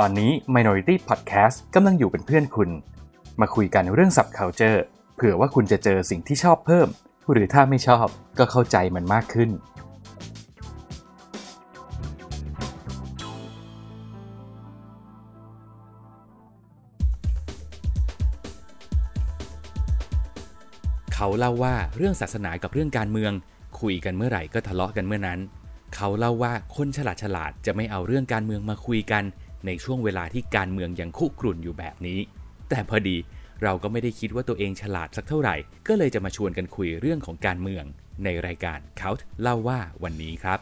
ตอนนี้ Minority Podcast กำลังอยู่เป็นเพื่อนคุณ มาคุยกันเรื่อง subculture เผื่อว่าคุณจะเจอสิ่งที่ชอบเพิ่ม หรือถ้าไม่ชอบก็เข้าใจมันมากขึ้น เขาเล่าว่าเรื่องศาสนากับเรื่องการเมือง คุยกันเมื่อไหร่ก็ทะเลาะกันเมื่อนั้น เขาเล่าว่าคนฉลาดฉลาดจะไม่เอาเรื่องการเมืองมาคุยกัน ในช่วงเวลาที่การเมืองยังคุกรุ่นอยู่แบบนี้ แต่พอดีเราก็ไม่ได้คิดว่าตัวเองฉลาดสักเท่าไหร่ ก็เลยจะมาชวนกันคุยเรื่องของการเมือง ในรายการเขาเล่าว่าวันนี้ครับ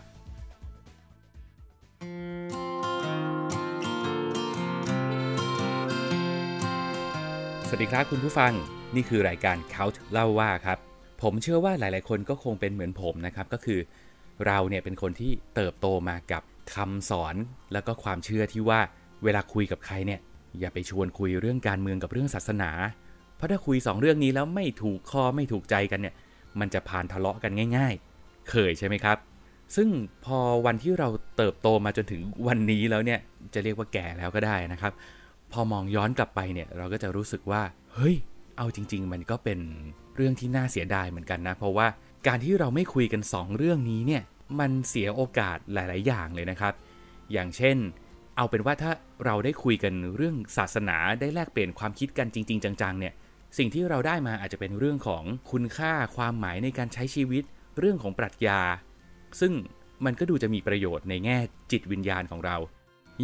สวัสดีครับคุณผู้ฟังนี่คือรายการ Couch เล่าว่าครับ ผมเชื่อว่าหลาย ๆ คนก็คงเป็นเหมือนผมนะครับ ก็คือ เราเนี่ยเป็นคนที่เติบโตมากับ คำสอนแล้วก็ความเชื่อที่ว่าเวลาคุยกับใครเนี่ย อย่าไปชวนคุยเรื่องการเมืองกับเรื่องศาสนา เพราะถ้าคุย 2 เรื่องนี้แล้วไม่ถูกคอไม่ถูกใจกันเนี่ย มันจะผ่านทะเลาะกันง่าย ๆ เคยใช่ไหมครับ ซึ่งพอวันที่เราเติบโตมาจนถึงวันนี้แล้วเนี่ยจะเรียกว่าแก่แล้วก็ได้นะครับ พอมองย้อนกลับไปเนี่ยเราก็จะรู้สึกว่าเฮ้ย เอาจริง ๆ มันก็เป็นเรื่องที่น่าเสียดายเหมือนกันนะ เพราะว่าการที่เราไม่คุยกัน 2 เรื่องนี้เนี่ย มันเสียโอกาสหลาย ๆ อย่างเลยนะครับ อย่างเช่น เอาเป็นว่าถ้าเราได้คุยกันเรื่องศาสนาได้แลกเปลี่ยนความคิดกันจริง ๆ จัง ๆ เนี่ย สิ่งที่เราได้มาอาจจะเป็นเรื่องของคุณค่าความหมายในการใช้ชีวิต เรื่องของปรัชญา ซึ่งมันก็ดูจะมีประโยชน์ในแง่จิตวิญญาณของเรา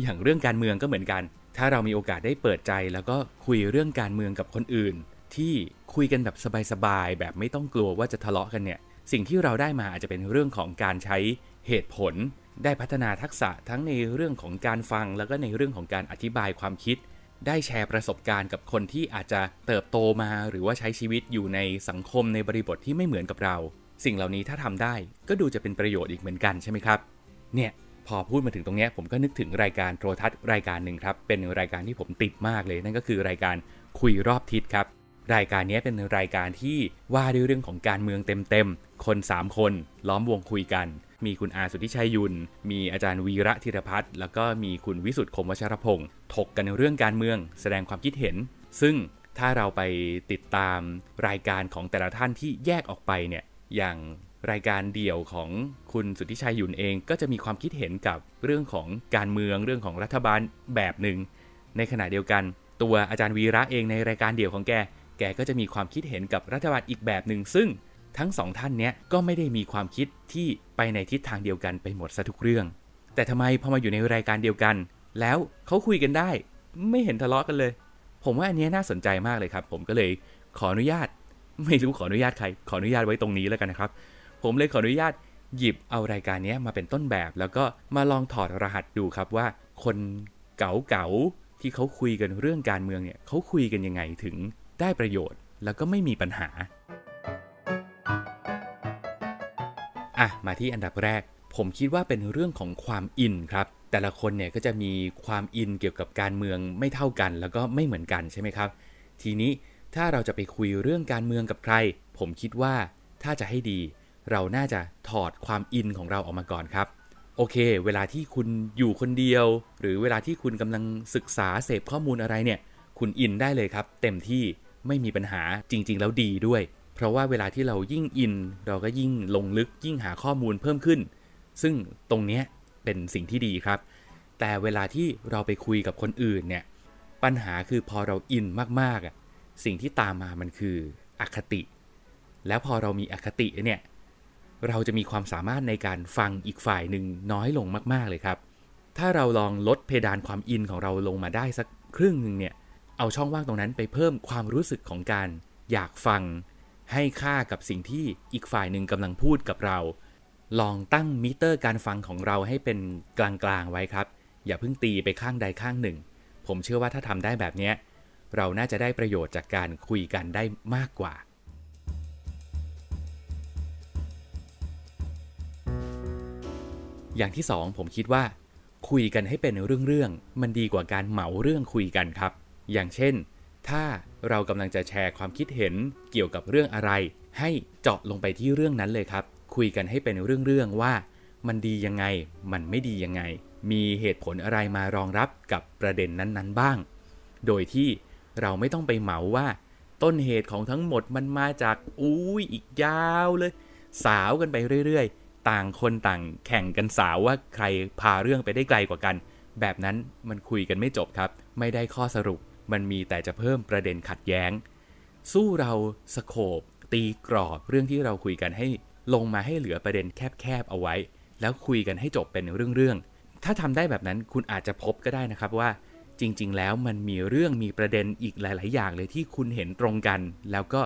อย่างเรื่องการเมืองก็เหมือนกัน ถ้าเรามีโอกาสได้เปิดใจ แล้วก็คุยเรื่องการเมืองกับคนอื่น ที่คุยกันแบบสบาย ๆ แบบไม่ต้องกลัวว่าจะทะเลาะกันเนี่ย สิ่งที่เราได้มาอาจจะเป็นเรื่องของการใช้เหตุผล ได้พัฒนาทักษะทั้งในเรื่องของการฟัง แล้วก็ในเรื่องของการอธิบายความคิด ได้แชร์ประสบการณ์กับคนที่อาจจะเติบโตมา หรือว่าใช้ชีวิตอยู่ในสังคมในบริบทที่ไม่เหมือนกับเรา สิ่งเหล่านี้ถ้าทำได้ก็ดูจะเป็นประโยชน์อีกเหมือนกันใช่ไหมครับ เนี่ยพอพูดมาถึงตรงนี้ผมก็นึกถึงรายการโทรทัศน์รายการหนึ่งครับ เป็นรายการที่ผมติดมากเลย นั่นก็คือรายการคุยรอบทิศครับ รายการนี้เป็นรายการที่ว่าด้วยเรื่องของการเมืองเต็มๆ คน 3 คนล้อมวงคุยกัน มีคุณอาสุทธิชัยยุน มีอาจารย์วีระธีรพัฒน์แล้วก็มีคุณวิสุทธ์คมวชรพงศ์ถกกันในเรื่องการเมือง แสดงความคิดเห็น ซึ่งถ้าเราไปติดตามรายการของแต่ละท่านที่แยกออกไปเนี่ยอย่างรายการเดี่ยวของคุณสุทธิชัยยุนเองก็จะมีความคิดเห็นกับเรื่องของการเมืองเรื่องของรัฐบาลแบบหนึ่งในขณะเดียวกัน ตัวอาจารย์วีระเองในรายการเดี่ยวของแก แกก็จะมีความคิดเห็นกับรัฐบาลอีกแบบหนึ่งซึ่งทั้งสองท่านเนี้ยก็ไม่ได้มีความคิดที่ไปในทิศทางเดียวกันไปหมดซะทุกเรื่อง แต่ทำไมพอมาอยู่ในรายการเดียวกัน แล้วเขาคุยกันได้ ไม่เห็นทะเลาะกันเลย ผมว่าอันนี้น่าสนใจมากเลยครับ ผมก็เลยขออนุญาต ไม่รู้ขออนุญาตใคร ขออนุญาตไว้ตรงนี้แล้วกันนะครับ ผมเลยขออนุญาตหยิบเอารายการนี้มาเป็นต้นแบบ แล้วก็มาลองถอดรหัสดูครับว่า คนเก๋าๆที่เขาคุยกันเรื่องการเมืองเนี่ยเขาคุยกันยังไงถึง ได้ประโยชน์ แล้วก็ไม่มีปัญหา อะ มาที่อันดับแรก ผมคิดว่าเป็นเรื่องของความอินครับ แต่ละคนเนี่ยก็จะมีความอินเกี่ยวกับการเมืองไม่เท่ากัน แล้วก็ไม่เหมือนกันใช่ไหมครับ ทีนี้ถ้าเราจะไปคุยเรื่องการเมืองกับใคร ผมคิดว่าถ้าจะให้ดี เราน่าจะถอดความอินของเราออกมาก่อนครับโอเค เวลาที่คุณอยู่คนเดียว หรือเวลาที่คุณกำลังศึกษาเสพข้อมูลอะไรเนี่ย คุณอินได้เลยครับ เต็มที่ ไม่มีปัญหาจริง ๆ แล้วดีด้วย เพราะว่าเวลาที่เรายิ่งอิน เราก็ยิ่งลงลึกยิ่งหาข้อมูลเพิ่มขึ้น ซึ่งตรงเนี้ยเป็นสิ่งที่ดีครับ แต่เวลาที่เราไปคุยกับคนอื่นเนี่ยปัญหาคือพอเราอินมากๆอะสิ่งที่ตามมามันคืออคติ แล้วพอเรามีอคติเนี่ยเราจะมีความสามารถในการฟังอีกฝ่ายหนึ่งน้อยลงมาก ๆ เลยครับ ถ้าเราลองลดเพดานความอินของเราลงมาได้สักครึ่งหนึ่งเนี่ย เอาช่องว่างตรงนั้นไปเพิ่มความรู้สึกของการอยากฟัง ให้ค่ากับสิ่งที่อีกฝ่ายหนึ่งกำลังพูดกับเรา ลองตั้งมิเตอร์การฟังของเราให้เป็นกลางๆไว้ครับ อย่าเพิ่งตีไปข้างใดข้างหนึ่ง ผมเชื่อว่าถ้าทำได้แบบนี้เราน่าจะได้ประโยชน์จากการคุยกันได้มากกว่า อย่างที่สองผมคิดว่า คุยกันให้เป็นเรื่องๆมันดีกว่าการเหมาเรื่องคุยกันครับ อย่างเช่น ถ้าเรากำลังจะแชร์ความคิดเห็นเกี่ยวกับเรื่องอะไร ให้เจาะลงไปที่เรื่องนั้นเลยครับ คุยกันให้เป็นเรื่องๆว่า มันดียังไง มันไม่ดียังไง มีเหตุผลอะไรมารองรับกับประเด็นนั้นๆบ้าง โดยที่เราไม่ต้องไปเหมาว่า ต้นเหตุของทั้งหมดมันมาจากอุ้ยอีกยาวเลย สาวกันไปเรื่อยๆ ต่างคนต่างแข่งกันสาวว่าใครพาเรื่องไปได้ไกลกว่ากัน แบบนั้นมันคุยกันไม่จบครับ ไม่ได้ข้อสรุป มันมีแต่จะเพิ่มประเด็นขัดแย้ง สู้เราสโคบตีกรอบเรื่องที่เราคุยกันให้ลงมาให้เหลือประเด็นแคบๆเอาไว้ แล้วคุยกันให้จบเป็นเรื่องๆถ้าทำได้แบบนั้นคุณอาจจะพบก็ได้นะครับว่า จริง ๆ แล้วมันมีเรื่องมีประเด็นอีกหลาย ๆ อย่างเลยที่คุณเห็นตรงกัน แล้วก็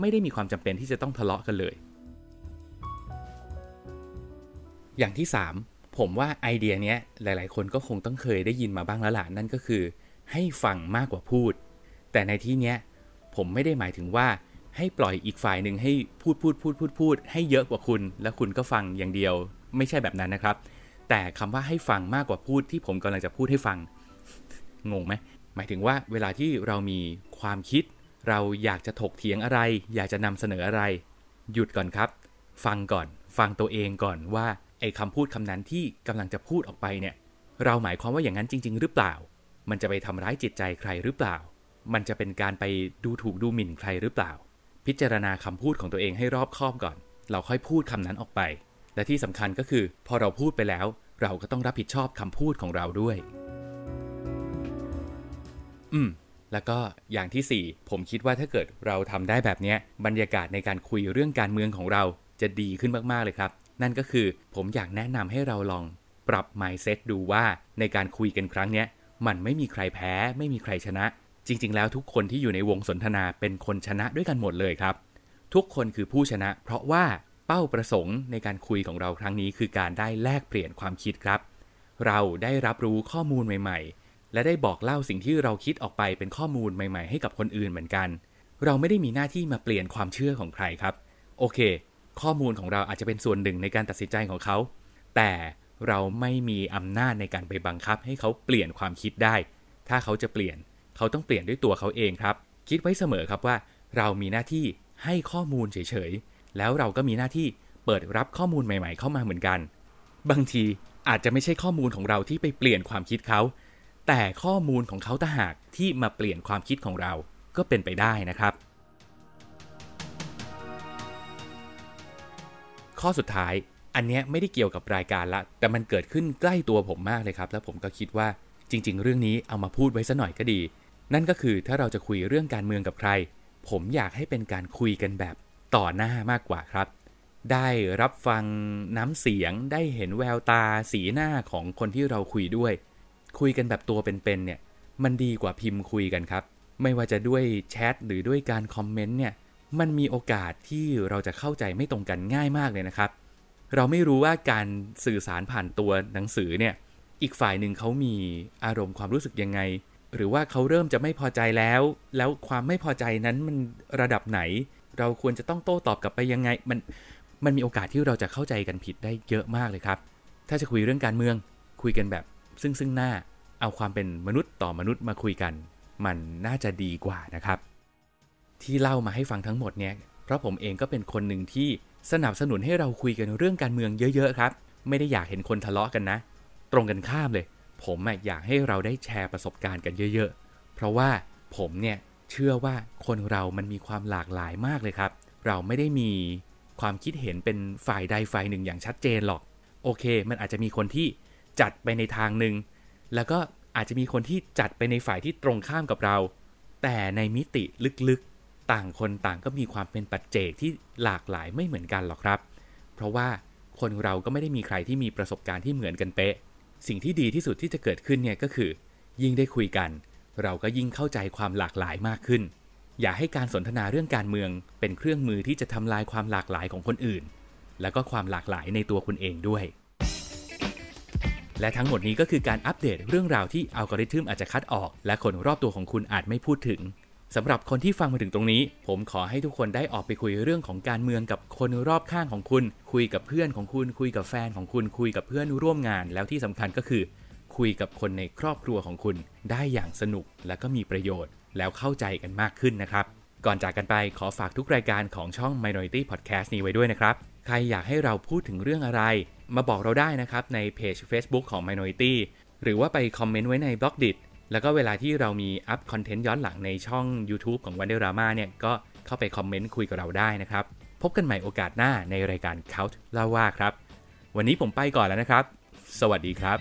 ไม่ได้มีความจำเป็นที่จะต้องทะเลาะกันเลย อย่างที่ 3 ผมว่าไอเดียนี้หลาย ๆ คนก็คงต้องเคยได้ยินมาบ้างแล้วล่ะนั่นก็คือ ให้ฟังมากกว่าพูด แต่ในที่เนี้ยผมไม่ได้หมายถึงว่าให้ปล่อยอีกฝ่ายหนึ่งให้พูดพูดพูดพูดพูด ให้เยอะกว่าคุณ แล้วคุณก็ฟังอย่างเดียว ไม่ใช่แบบนั้นนะครับ แต่คำว่าให้ฟังมากกว่าพูดที่ผมกำลังจะพูดให้ฟัง งงไหมหมายถึงว่าเวลาที่เรามีความคิด เราอยากจะถกเถียงอะไร อยากจะนำเสนออะไร หยุดก่อนครับ ฟังก่อน ฟังตัวเองก่อนว่าไอ้คำพูดคำนั้นที่กำลังจะพูดออกไปเนี่ย เราหมายความว่าอย่างนั้นจริง ๆ หรือเปล่า มันจะไปทำร้ายจิตใจใครหรือเปล่า มันจะเป็นการไปดูถูกดูหมิ่นใครหรือเปล่า พิจารณาคำพูดของตัวเองให้รอบคอบก่อน เราค่อยพูดคำนั้นออกไป และที่สำคัญก็คือ พอเราพูดไปแล้ว เราก็ต้องรับผิดชอบคำพูดของเราด้วย อืมแล้วก็อย่างที่ 4 ผมคิดว่าถ้าเกิดเราทำได้แบบนี้บรรยากาศในการคุยเรื่องการเมืองของเราจะดีขึ้นมาก ๆ เลยครับ นั่นก็คือผมอยากแนะนำให้เราลองปรับ mindset ดูว่าในการคุยกันครั้งนี้ มันไม่มีใครแพ้ ไม่มีใครชนะ จริง ๆ แล้วทุกคนที่อยู่ในวงสนทนาเป็นคนชนะด้วยกันหมดเลยครับ ทุกคนคือผู้ชนะ เพราะว่าเป้าประสงค์ในการคุยของเราครั้งนี้ คือการได้แลกเปลี่ยนความคิดครับ เราได้รับรู้ข้อมูลใหม่ ๆ และได้บอกเล่าสิ่งที่เราคิดออกไปเป็นข้อมูลใหม่ ๆ ให้กับคนอื่นเหมือนกัน เราไม่ได้มีหน้าที่มาเปลี่ยนความเชื่อของใครครับ โอเค ข้อมูลของเราอาจจะเป็นส่วนหนึ่งในการตัดสินใจของเขา แต่ เราไม่มีอำนาจในการไปบังคับให้เขาเปลี่ยนความคิดได้ ถ้าเขาจะเปลี่ยน เขาต้องเปลี่ยนด้วยตัวเขาเองครับ คิดไว้เสมอครับว่า เรามีหน้าที่ให้ข้อมูลเฉยๆ แล้วเราก็มีหน้าที่เปิดรับข้อมูลใหม่ๆ เข้ามาเหมือนกัน บางทีอาจจะไม่ใช่ข้อมูลของเราที่ไปเปลี่ยนความคิดเขา แต่ข้อมูลของเขาต่างหากที่มาเปลี่ยนความคิดของเรา ก็เป็นไปได้นะครับ ข้อสุดท้าย อันเนี้ยไม่ได้เกี่ยวกับรายการละ แต่มันเกิดขึ้นใกล้ตัวผมมากเลยครับ แล้วผมก็คิดว่าจริง ๆ เรื่องนี้เอามาพูดไว้ซะหน่อยก็ดี นั่นก็คือถ้าเราจะคุยเรื่องการเมืองกับใคร ผมอยากให้เป็นการคุยกันแบบต่อหน้ามากกว่าครับ ได้รับฟังน้ำเสียง ได้เห็นแววตาสีหน้าของคนที่เราคุยด้วย คุยกันแบบตัวเป็นๆเนี่ย มันดีกว่าพิมพ์คุยกันครับ ไม่ว่าจะด้วยแชทหรือด้วยการคอมเมนต์เนี่ย มันมีโอกาสที่เราจะเข้าใจไม่ตรงกันง่ายมากเลยนะครับ เราไม่รู้ว่าการสื่อสารผ่านตัวหนังสือเนี่ย อีกฝ่ายหนึ่งเขามีอารมณ์ความรู้สึกยังไง หรือว่าเขาเริ่มจะไม่พอใจแล้ว แล้วความไม่พอใจนั้นมันระดับไหน เราควรจะต้องโต้ตอบกลับไปยังไง มันมันมีโอกาสที่เราจะเข้าใจกันผิดได้เยอะมากเลยครับ ถ้าจะคุยเรื่องการเมืองคุยกันแบบ ซึ่งซึ่งหน้าเอาความเป็นมนุษย์ต่อมนุษย์มาคุยกัน มันน่าจะดีกว่านะครับ ที่เล่ามาให้ฟังทั้งหมดเนี่ยเพราะผมเองก็เป็นคนหนึ่งที่ สนับสนุนให้เราคุยกันเรื่องการเมืองเยอะ ๆ ครับ ไม่ได้อยากเห็นคนทะเลาะกันนะ ตรงกันข้ามเลย ผมอยากให้เราได้แชร์ประสบการณ์กันเยอะ ๆ เพราะว่าผมเนี่ยเชื่อว่าคนเรามันมีความหลากหลายมากเลยครับ เราไม่ได้มีความคิดเห็นเป็นฝ่ายใดฝ่ายหนึ่งอย่างชัดเจนหรอก โอเค มันอาจจะมีคนที่จัดไปในทางหนึ่ง แล้วก็อาจจะมีคนที่จัดไปในฝ่ายที่ตรงข้ามกับเรา แต่ในมิติลึกๆ ต่างคนต่างก็มีความเป็นปัจเจกที่หลากหลายไม่เหมือนกันหรอกครับ เพราะว่าคนเราก็ไม่ได้มีใครที่มีประสบการณ์ที่เหมือนกันเป๊ะ สิ่งที่ดีที่สุดที่จะเกิดขึ้นเนี่ยก็คือ ยิ่งได้คุยกัน เราก็ยิ่งเข้าใจความหลากหลายมากขึ้น อย่าให้การสนทนาเรื่องการเมือง เป็นเครื่องมือที่จะทำลายความหลากหลายของคนอื่น แล้วก็ความหลากหลายในตัวคุณเองด้วย และทั้งหมดนี้ก็คือการอัปเดตเรื่องราวที่อัลกอริทึมอาจจะคัดออก และคนรอบตัวของคุณอาจไม่พูดถึง สำหรับคนที่ฟังมาถึงตรงนี้ ผมขอให้ทุกคนได้ออกไปคุยเรื่องของการเมืองกับคนรอบข้างของคุณ คุยกับเพื่อนของคุณ คุยกับแฟนของคุณ คุยกับเพื่อนร่วมงาน แล้วที่สำคัญก็คือ คุยกับคนในครอบครัวของคุณได้อย่างสนุกและก็มีประโยชน์ แล้วเข้าใจกันมากขึ้นนะครับ ก่อนจากกันไปขอฝากทุกรายการของช่อง Minority Podcast นี้ไว้ด้วยนะครับ ใครอยากให้เราพูดถึงเรื่องอะไร มาบอกเราได้นะครับในเพจ Facebook ของ Minority หรือว่าไปคอมเมนต์ไว้ในบล็อกดิ แล้วก็เวลาที่เรามีอัพคอนเทนต์ย้อนหลังในช่อง YouTube ของ Wonder Drama เนี่ยก็เข้าไปคอมเมนต์คุยกับเราได้นะครับ พบกันใหม่โอกาสหน้าในรายการ Count เล่าว่าครับ วันนี้ผมไปก่อนแล้วนะครับ สวัสดีครับ